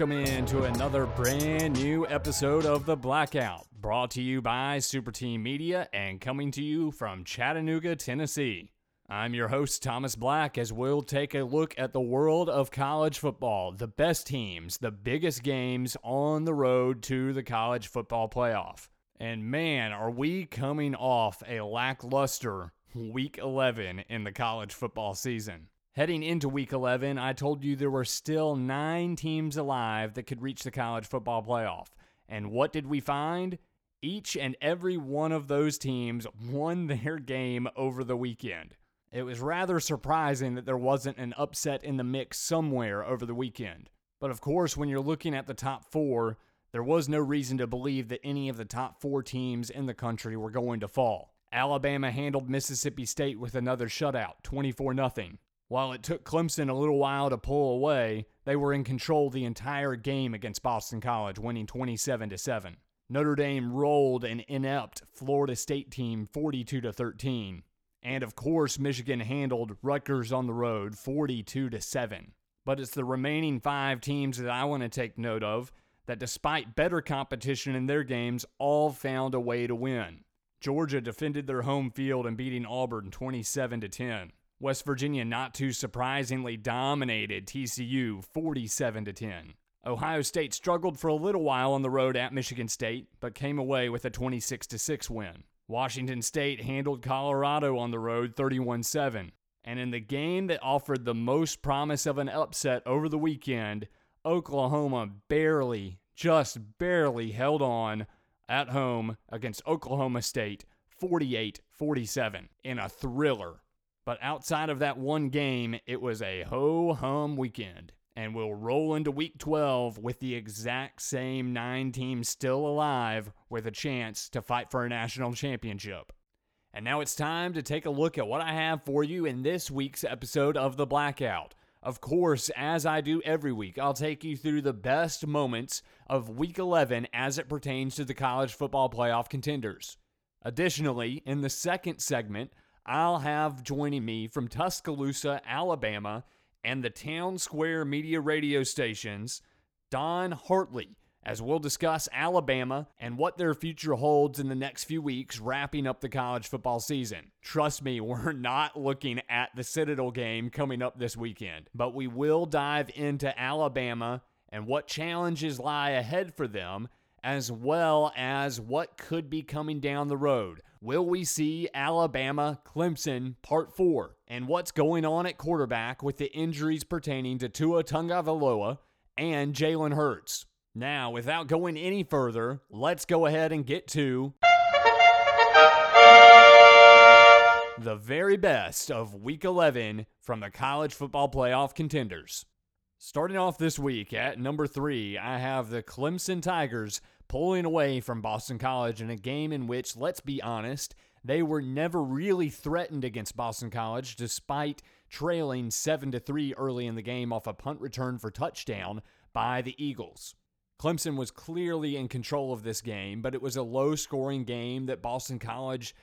Welcome in to another brand new episode of The Blackout, brought to you by Super Team Media and coming to you from Chattanooga, Tennessee. I'm your host, Thomas Black, as we'll take a look at the world of college football, the best teams, the biggest games on the road to the college football playoff. And man, are we coming off a lackluster week 11 in the college football season. Heading into week 11, I told you there were still nine teams alive that could reach the college football playoff. And what did we find? Each and every one of those teams won their game over the weekend. It was rather surprising that there wasn't an upset in the mix somewhere over the weekend. But of course, when you're looking at the top four, there was no reason to believe that any of the top four teams in the country were going to fall. Alabama handled Mississippi State with another shutout, 24 0. While it took Clemson a little while to pull away, they were in control the entire game against Boston College, winning 27 7. Notre Dame rolled an inept Florida State team 42 13. And of course, Michigan handled Rutgers on the road 42 7. But it's the remaining 5 teams that I want to take note of that despite better competition in their games all found a way to win. Georgia defended their home field and beating Auburn 27 10. West Virginia, not too surprisingly, dominated TCU 47 to 10. Ohio State struggled for a little while on the road at Michigan State, but came away with a 26 6 win. Washington State handled Colorado on the road 31 7. And in the game that offered the most promise of an upset over the weekend, Oklahoma barely, just barely held on at home against Oklahoma State 48 47 in a thriller. But outside of that one game, it was a ho hum weekend. And we'll roll into week 12 with the exact same nine teams still alive with a chance to fight for a national championship. And now it's time to take a look at what I have for you in this week's episode of The Blackout. Of course, as I do every week, I'll take you through the best moments of Week 11 as it pertains to the college football playoff contenders. Additionally, in the second segment, I'll have joining me from Tuscaloosa, Alabama, and the Townsquare Media radio stations, Don Hartley, as we'll discuss Alabama and what their future holds in the next few weeks, wrapping up the college football season. Trust me, we're not looking at the Citadel game coming up this weekend, but we will dive into Alabama and what challenges lie ahead for them, as well as what could be coming down the road. Will we see Alabama Clemson Part 4? And what's going on at quarterback with the injuries pertaining to Tua Tagovailoa and Jalen Hurts? Now, without going any further, let's go ahead and get to the very best of Week 11 from the college football playoff contenders. Starting off this week at number three, I have the Clemson Tigers pulling away from Boston College in a game in which, let's be honest, they were never really threatened against Boston College despite trailing 7 to 3 early in the game off a punt return for touchdown by the Eagles. Clemson was clearly in control of this game, but it was a low scoring game that Boston College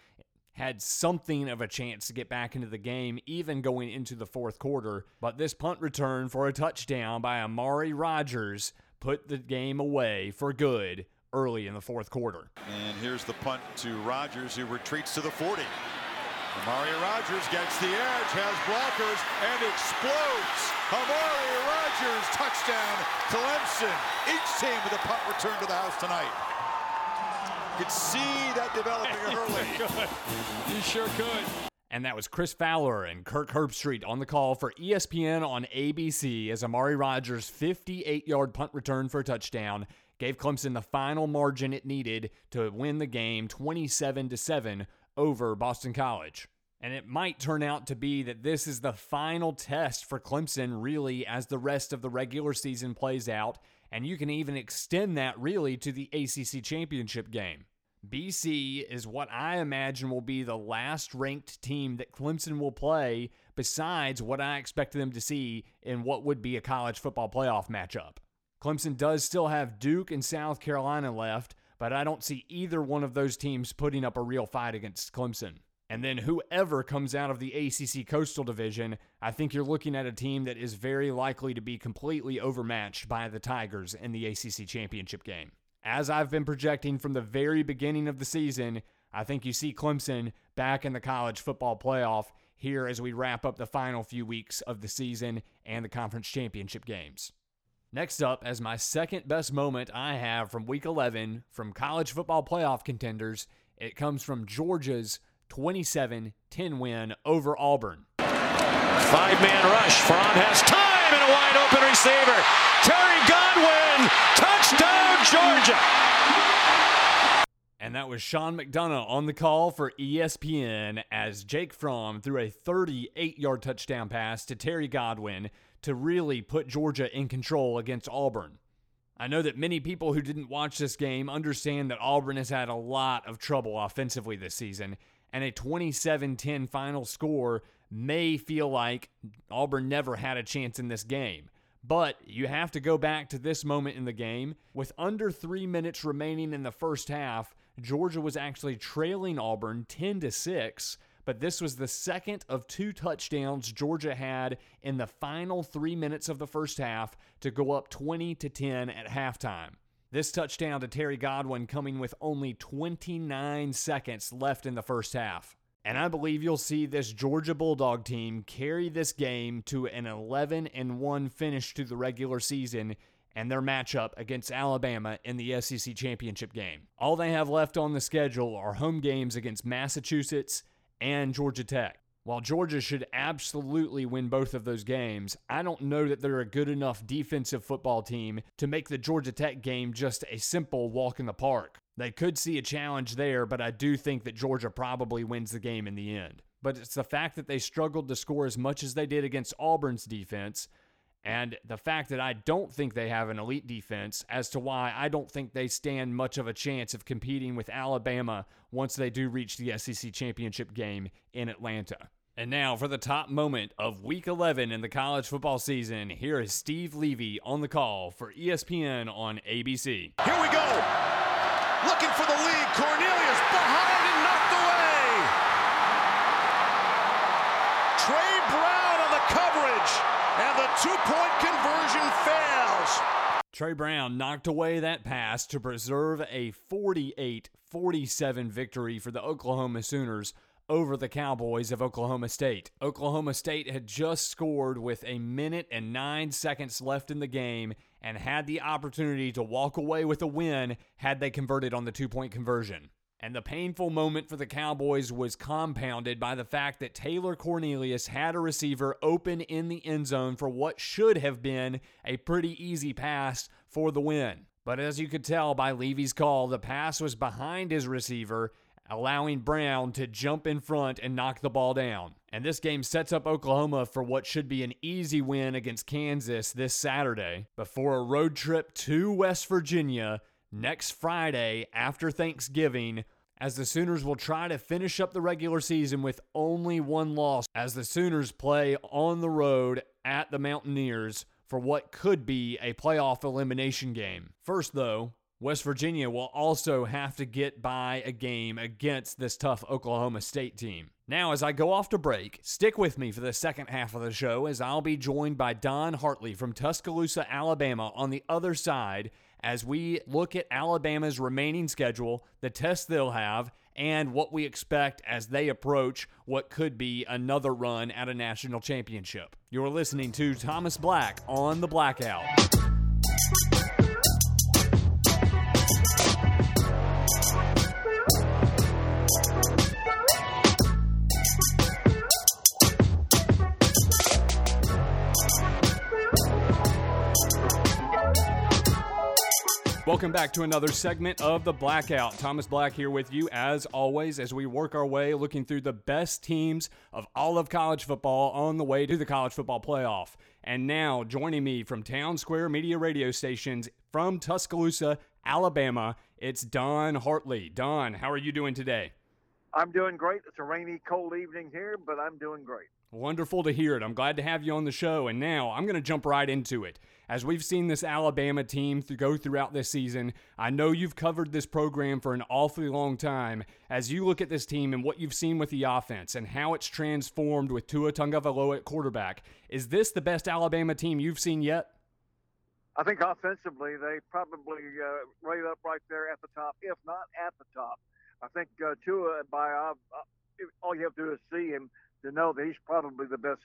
had something of a chance to get back into the game, even going into the fourth quarter. But this punt return for a touchdown by Amari Rodgers put the game away for good early in the fourth quarter. And here's the punt to Rodgers, who retreats to the 40. Amari Rodgers gets the edge, has blockers, and explodes. Amari Rodgers, touchdown, Clemson. Each team with a punt return to the house tonight You could see that developing early. you sure could. And that was Chris Fowler and Kirk Herbstreit on the call for ESPN on ABC as Amari Rodgers' 58 yard punt return for a touchdown gave Clemson the final margin it needed to win the game 27 7 over Boston College. And it might turn out to be that this is the final test for Clemson, really, as the rest of the regular season plays out and you can even extend that really to the ACC championship game. BC is what I imagine will be the last ranked team that Clemson will play, besides what I expect them to see in what would be a college football playoff matchup. Clemson does still have Duke and South Carolina left, but I don't see either one of those teams putting up a real fight against Clemson. And then whoever comes out of the ACC Coastal Division, I think you're looking at a team that is very likely to be completely overmatched by the Tigers in the ACC Championship game. As I've been projecting from the very beginning of the season, I think you see Clemson back in the college football playoff here as we wrap up the final few weeks of the season and the conference championship games. Next up, as my second best moment I have from week 11 from college football playoff contenders, it comes from Georgia's 27 10 win over Auburn. Five man rush. Fromm has time and a wide open receiver. Terry Godwin, touchdown, Georgia. And that was Sean McDonough on the call for ESPN as Jake Fromm threw a 38 yard touchdown pass to Terry Godwin to really put Georgia in control against Auburn. I know that many people who didn't watch this game understand that Auburn has had a lot of trouble offensively this season, and a 27 10 final score may feel like Auburn never had a chance in this game. But you have to go back to this moment in the game. With under three minutes remaining in the first half, Georgia was actually trailing Auburn 10 to 6 but this was the second of two touchdowns Georgia had in the final three minutes of the first half to go up 20 to 10 at halftime. This touchdown to Terry Godwin coming with only 29 seconds left in the first half. And I believe you'll see this Georgia Bulldog team carry this game to an 11 and 1 finish to the regular season and their matchup against Alabama in the SEC championship game. All they have left on the schedule are home games against Massachusetts, and Georgia Tech. While Georgia should absolutely win both of those games, I don't know that they're a good enough defensive football team to make the Georgia Tech game just a simple walk in the park. They could see a challenge there, but I do think that Georgia probably wins the game in the end. But it's the fact that they struggled to score as much as they did against Auburn's defense and the fact that I don't think they have an elite defense as to why I don't think they stand much of a chance of competing with Alabama once they do reach the SEC championship game in Atlanta. And now for the top moment of week 11 in the college football season, here is Steve Levy on the call for ESPN on ABC. Here we go. Looking for the lead. Cornelius behind and knocked away. Tre Brown on the coverage and the two point conversion fails. Tre Brown knocked away that pass to preserve a 48 47 victory for the Oklahoma Sooners over the Cowboys of Oklahoma State. Oklahoma State had just scored with a minute and nine seconds left in the game and had the opportunity to walk away with a win had they converted on the two point conversion. And the painful moment for the Cowboys was compounded by the fact that Taylor Cornelius had a receiver open in the end zone for what should have been a pretty easy pass for the win. But as you could tell by Levy's call, the pass was behind his receiver, allowing Brown to jump in front and knock the ball down. And this game sets up Oklahoma for what should be an easy win against Kansas this Saturday before a road trip to West Virginia next Friday after Thanksgiving as the Sooners will try to finish up the regular season with only one loss as the Sooners play on the road at the Mountaineers for what could be a playoff elimination game. First, though, West Virginia will also have to get by a game against this tough Oklahoma State team. Now, as I go off to break, stick with me for the second half of the show as I'll be joined by Don Hartley from Tuscaloosa, Alabama on the other side as we look at Alabama's remaining schedule, the tests they'll have, and what we expect as they approach what could be another run at a national championship. You're listening to Thomas Black on the Blackout. Welcome back to another segment of the Blackout. Thomas Black here with you, as always, as we work our way looking through the best teams of all of college football on the way to the college football playoff. And now, joining me from Townsquare Media Radio Stations from Tuscaloosa, Alabama, it's Don Hartley. Don, how are you doing today? I'm doing great. It's a rainy, cold evening here, but I'm doing great. Wonderful to hear it. I'm glad to have you on the show. And now I'm going to jump right into it. As we've seen this Alabama team go throughout this season, I know you've covered this program for an awfully long time. As you look at this team and what you've seen with the offense and how it's transformed with Tua Tagovailoa at quarterback, is this the best Alabama team you've seen yet? I think offensively, they probably uh, right up right there at the top, if not at the top. I think uh, Tua, by uh, all you have to do is see him to know that he's probably the best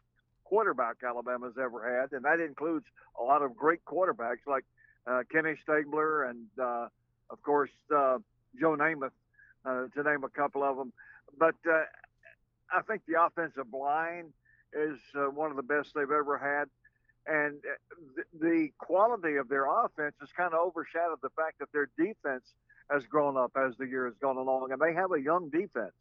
quarterback Alabama's ever had, and that includes a lot of great quarterbacks like uh, Kenny Stabler and, uh, of course, uh, Joe Namath, uh, to name a couple of them. But uh, I think the offensive line is uh, one of the best they've ever had and uh, the quality of their offense has kind of overshadowed the fact that their defense has grown up as the year has gone along, and they have a young defense.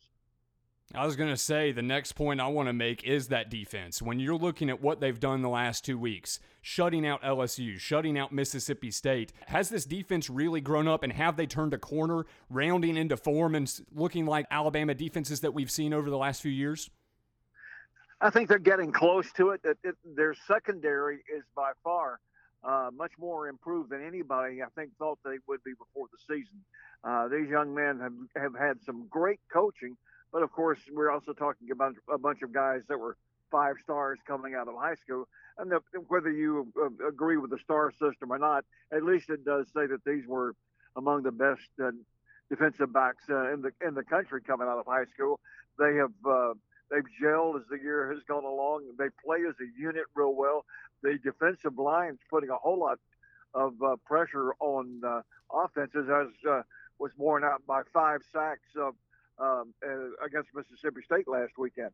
I was going to say the next point I want to make is that defense. When you're looking at what they've done the last two weeks, shutting out LSU, shutting out Mississippi State, has this defense really grown up and have they turned a corner, rounding into form and looking like Alabama defenses that we've seen over the last few years? I think they're getting close to it. It, it their secondary is by far uh, much more improved than anybody I think thought they would be before the season. Uh, these young men have, have had some great coaching, but of course we're also talking about a bunch of guys that were five stars coming out of high school. And the, whether you uh, agree with the star system or not, at least it does say that these were among the best uh, defensive backs uh, in the in the country coming out of high school. They have uh, They've gelled as the year has gone along. They play as a unit real well. The defensive line's putting a whole lot of uh, pressure on uh, offenses, as was borne out by five sacks um, uh, against Mississippi State last weekend.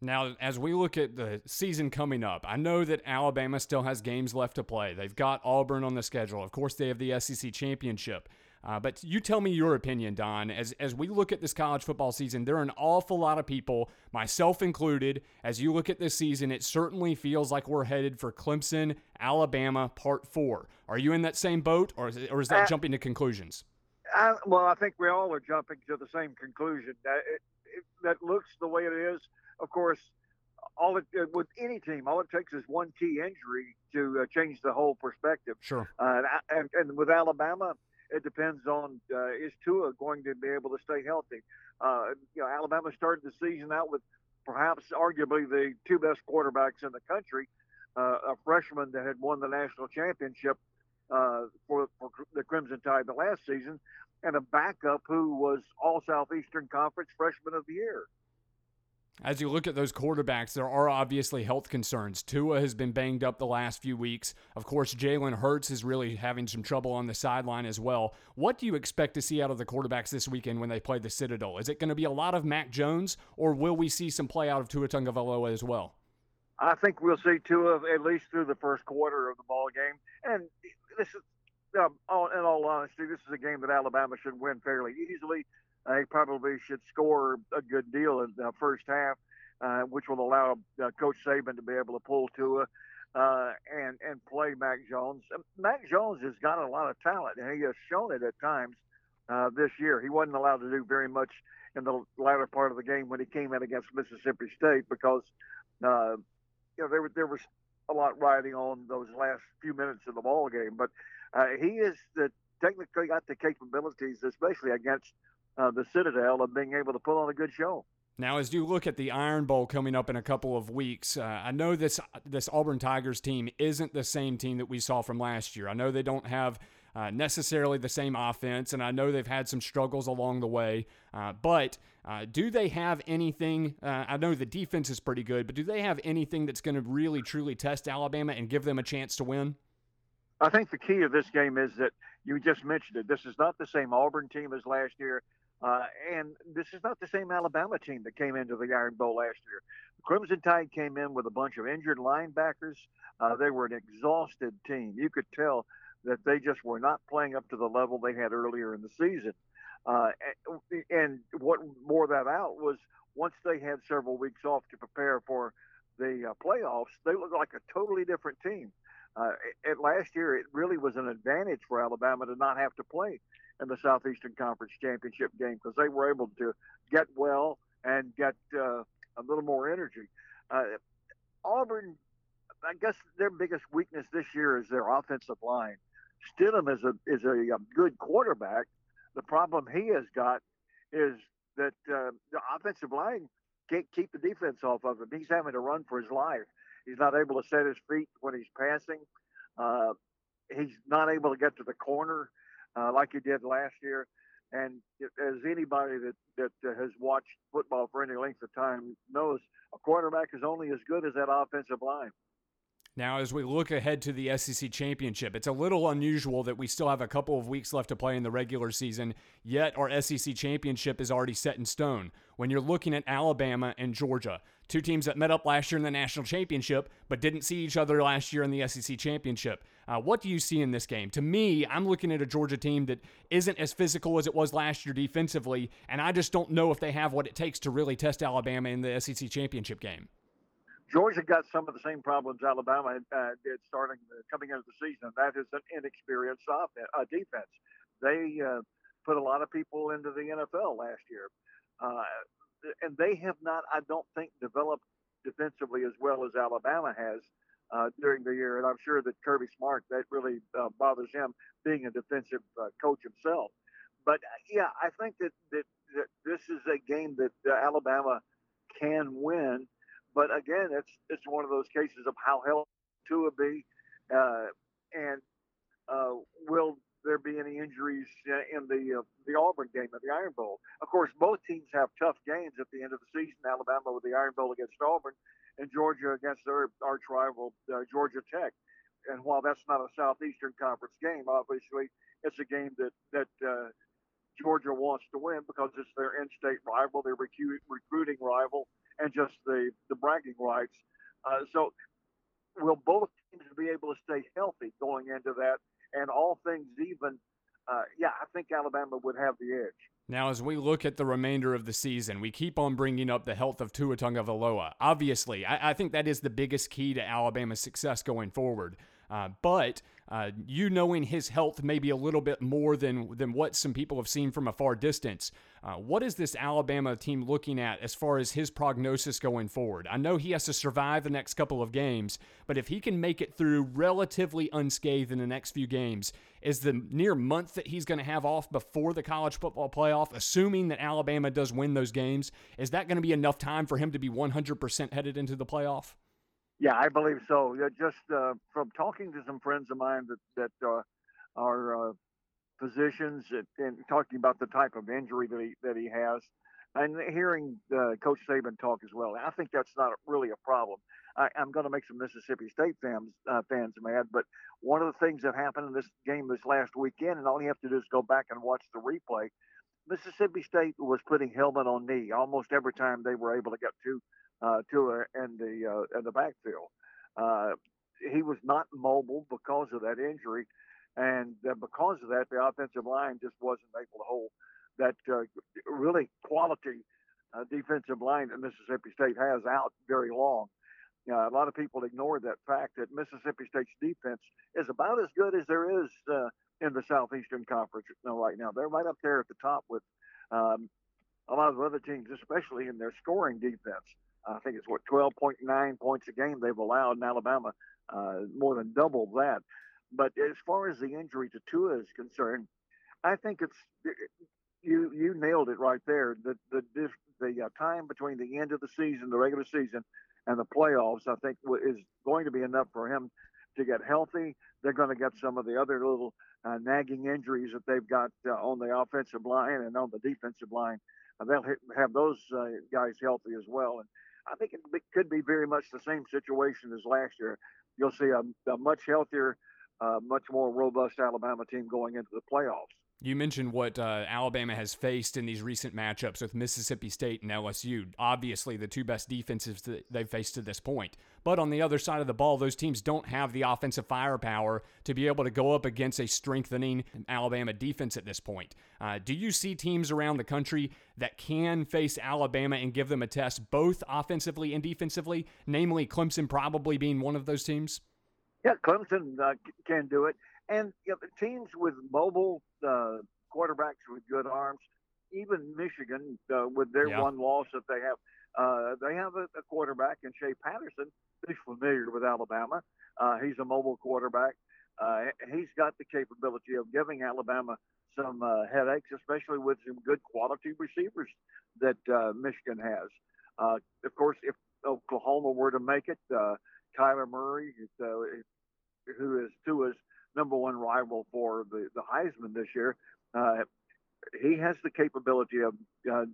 Now, as we look at the season coming up, I know that Alabama still has games left to play. They've got Auburn on the schedule. Of course, they have the SEC championship. Uh, but you tell me your opinion, Don. As as we look at this college football season, there are an awful lot of people, myself included. As you look at this season, it certainly feels like we're headed for Clemson, Alabama, Part Four. Are you in that same boat, or is, it, or is that uh, jumping to conclusions? I, well, I think we all are jumping to the same conclusion. That it, it, that looks the way it is. Of course, all it with any team, all it takes is one key injury to uh, change the whole perspective. Sure. Uh, and, and, with Alabama, it depends on uh, is Tua going to be able to stay healthy. Uh, you know, Alabama started the season out with perhaps arguably the two best quarterbacks in the country. Uh, a freshman that had won the national championship uh, for, for the Crimson Tide the last season, and a backup who was All Southeastern Conference Freshman of the Year. As you look at those quarterbacks, there are obviously health concerns. Tua has been banged up the last few weeks. Of course, Jalen Hurts is really having some trouble on the sideline as well. What do you expect to see out of the quarterbacks this weekend when they play the Citadel? Is it going to be a lot of Mac Jones, or will we see some play out of Tua Tagovailoa as well? I think we'll see Tua at least through the first quarter of the ball game. And this is, um, in all honesty, this is a game that Alabama should win fairly easily. They probably should score a good deal in the first half, uh, which will allow uh, Coach Saban to be able to pull Tua uh, and and play Mac Jones. Mac Jones has got a lot of talent, and he has shown it at times uh, this year. He wasn't allowed to do very much in the latter part of the game when he came in against Mississippi State because uh, you know there, there was a lot riding on those last few minutes of the ball game. But uh, he is the, technically got the capabilities, especially against uh, the Citadel of being able to put on a good show. Now, as you look at the Iron Bowl coming up in a couple of weeks, uh, I know this this Auburn Tigers team isn't the same team that we saw from last year. I know they don't have uh, necessarily the same offense, and I know they've had some struggles along the way. Uh, but uh, do they have anything? Uh, I know the defense is pretty good, but do they have anything that's going to really truly test Alabama and give them a chance to win? I think the key of this game is that you just mentioned it. This is not the same Auburn team as last year. Uh, and this is not the same Alabama team that came into the Iron Bowl last year. The Crimson Tide came in with a bunch of injured linebackers. Uh, they were an exhausted team. You could tell that they just were not playing up to the level they had earlier in the season. Uh, and what bore that out was once they had several weeks off to prepare for the uh, playoffs, they looked like a totally different team. Uh, at last year, it really was an advantage for Alabama to not have to play in the Southeastern Conference Championship game because they were able to get well and get uh, a little more energy. Uh, Auburn, I guess their biggest weakness this year is their offensive line. Stidham is a is a, a good quarterback. The problem he has got is that uh, the offensive line can't keep the defense off of him. He's having to run for his life. He's not able to set his feet when he's passing. Uh, he's not able to get to the corner uh, like he did last year. And as anybody that that has watched football for any length of time knows, a quarterback is only as good as that offensive line. Now, as we look ahead to the SEC championship, it's a little unusual that we still have a couple of weeks left to play in the regular season, yet our SEC championship is already set in stone. When you're looking at Alabama and Georgia, two teams that met up last year in the national championship but didn't see each other last year in the SEC championship, uh, what do you see in this game? To me, I'm looking at a Georgia team that isn't as physical as it was last year defensively, and I just don't know if they have what it takes to really test Alabama in the SEC championship game. Georgia got some of the same problems Alabama uh, did starting uh, coming into the season. That is an inexperienced offense, uh, defense. They uh, put a lot of people into the NFL last year, uh, and they have not, I don't think, developed defensively as well as Alabama has uh, during the year. And I'm sure that Kirby Smart that really bothers him being a defensive coach himself. But yeah, I think that, that, that this is a game that Alabama can win but again, it's it's one of those cases of how healthy Tua be, uh, and uh, will there be any injuries in the uh, the Auburn game at the Iron Bowl? Of course, both teams have tough games at the end of the season. Alabama with the Iron Bowl against Auburn, and Georgia against their arch rival uh, Georgia Tech. And while that's not a Southeastern Conference game, obviously it's a game that that uh, Georgia wants to win because it's their in-state rival, their recruit, recruiting rival, and just the, the bragging rights. Uh, so, will both teams be able to stay healthy going into that? And all things even, uh, yeah, I think Alabama would have the edge. Now, as we look at the remainder of the season, we keep on bringing up the health of Tua Tagovailoa. Obviously, I, I think that is the biggest key to Alabama's success going forward. Uh, but uh, you knowing his health maybe a little bit more than than what some people have seen from a far distance. Uh, what is this Alabama team looking at as far as his prognosis going forward? I know he has to survive the next couple of games, but if he can make it through relatively unscathed in the next few games, is the near month that he's going to have off before the college football playoff, assuming that Alabama does win those games, is that going to be enough time for him to be 100% headed into the playoff? Yeah, I believe so. Yeah, just uh, from talking to some friends of mine that that uh, are uh, physicians and, and, talking about the type of injury that he that he has, and hearing uh, Coach Saban talk as well. I think that's not really a problem. I, am going to make some Mississippi State fans uh, fans mad, but one of the things that happened in this game this last weekend, and all you have to do is go back and watch the replay. Mississippi State was putting helmet on knee almost every time they were able to get to uh, Tua in the uh, in the backfield. Uh, he was not mobile because of that injury, and uh, because of that, the offensive line just wasn't able to hold that uh, really quality uh, defensive line that Mississippi State has out very long. A lot of people ignore that fact that Mississippi State's defense is about as good as there is in the Southeastern Conference right now. They're right up there at the top with um, a lot of other teams, especially in their scoring defense. I think it's what 12.9 points a game they've allowed in Alabama, uh, more than double that. But as far as the injury to Tua is concerned, I think it's you you nailed it right there. The the the uh, time between the end of the season, the regular season, and the playoffs, I think is going to be enough for him to get healthy. They're going to get some of the other little uh, nagging injuries that they've got uh, on the offensive line and on the defensive line. they'll have those uh, guys healthy as well. And I think it could be very much the same situation as last year. You'll see a, a much healthier, uh, much more robust Alabama team going into the playoffs. You mentioned what uh, Alabama has faced in these recent matchups with Mississippi State and LSU. Obviously, the two best defenses that they've faced to this point. But on the other side of the ball, those teams don't have the offensive firepower to be able to go up against a strengthening Alabama defense at this point. Uh, do you see teams around the country that can face Alabama and give them a test, both offensively and defensively? Namely, Clemson probably being one of those teams. Yeah, Clemson uh, can do it and you know, teams with mobile uh, quarterbacks with good arms, even Michigan uh, with their yeah. one loss that they have, Uh, they have a, a quarterback in Shea Patterson who's familiar with Alabama. Uh, he's a mobile quarterback. Uh, he's got the capability of giving Alabama some uh, headaches, especially with some good quality receivers that uh, Michigan has. Uh, of course, if Oklahoma were to make it, uh, Kyler Murray, uh, who is Tua's number one rival for the, the Heisman this year, uh, he has the capability of uh,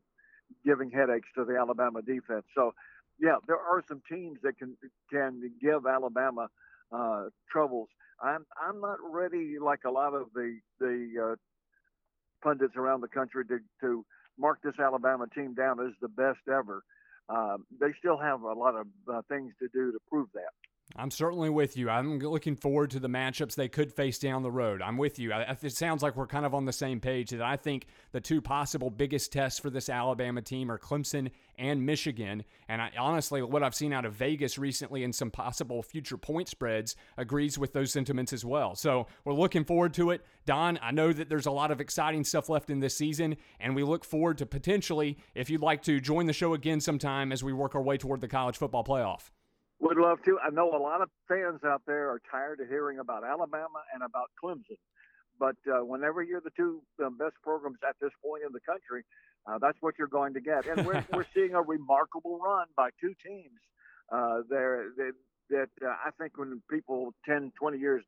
giving headaches to the Alabama defense. So, yeah, there are some teams that can can give Alabama uh, troubles. I'm I'm not ready like a lot of the the uh, pundits around the country to to mark this Alabama team down as the best ever. Um, they still have a lot of uh, things to do to prove that. I'm certainly with you. I'm looking forward to the matchups they could face down the road. I'm with you. it sounds like we're kind of on the same page that I think the two possible biggest tests for this Alabama team are Clemson and Michigan. And I, honestly, what I've seen out of Vegas recently and some possible future point spreads agrees with those sentiments as well. So we're looking forward to it. Don, I know that there's a lot of exciting stuff left in this season, and we look forward to potentially, if you'd like to join the show again sometime as we work our way toward the college football playoff. Would love to. I know a lot of fans out there are tired of hearing about Alabama and about Clemson, but uh, whenever you're the two uh, best programs at this point in the country, uh, that's what you're going to get. And we're, we're seeing a remarkable run by two teams uh, there that, that uh, I think when people 10, 20 years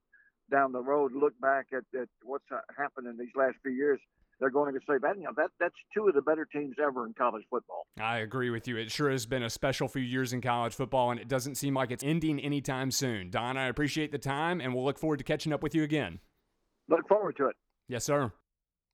down the road look back at, at what's happened in these last few years, they're going to say that you know that that's two of the better teams ever in college football. I agree with you. It sure has been a special few years in college football, and it doesn't seem like it's ending anytime soon. Don, I appreciate the time, and we'll look forward to catching up with you again. Look forward to it. Yes, sir.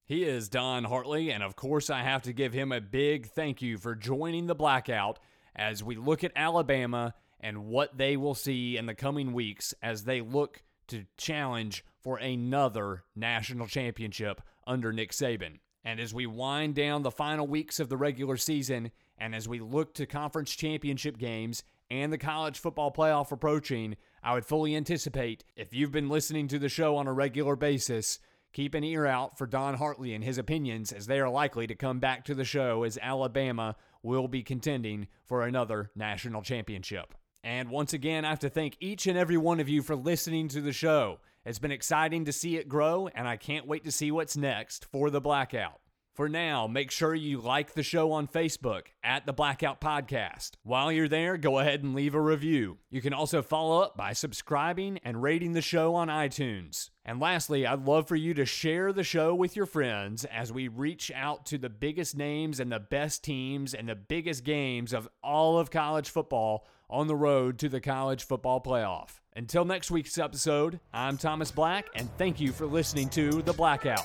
He is Don Hartley, and of course, I have to give him a big thank you for joining the blackout as we look at Alabama and what they will see in the coming weeks as they look to challenge for another national championship under Nick Saban. And as we wind down the final weeks of the regular season, and as we look to conference championship games and the college football playoff approaching, I would fully anticipate if you've been listening to the show on a regular basis, keep an ear out for Don Hartley and his opinions as they are likely to come back to the show as Alabama will be contending for another national championship. And once again, I have to thank each and every one of you for listening to the show. It's been exciting to see it grow, and I can't wait to see what's next for the Blackout. For now, make sure you like the show on Facebook at the Blackout Podcast. While you're there, go ahead and leave a review. You can also follow up by subscribing and rating the show on iTunes. And lastly, I'd love for you to share the show with your friends as we reach out to the biggest names and the best teams and the biggest games of all of college football on the road to the college football playoff. Until next week's episode, I'm Thomas Black, and thank you for listening to The Blackout.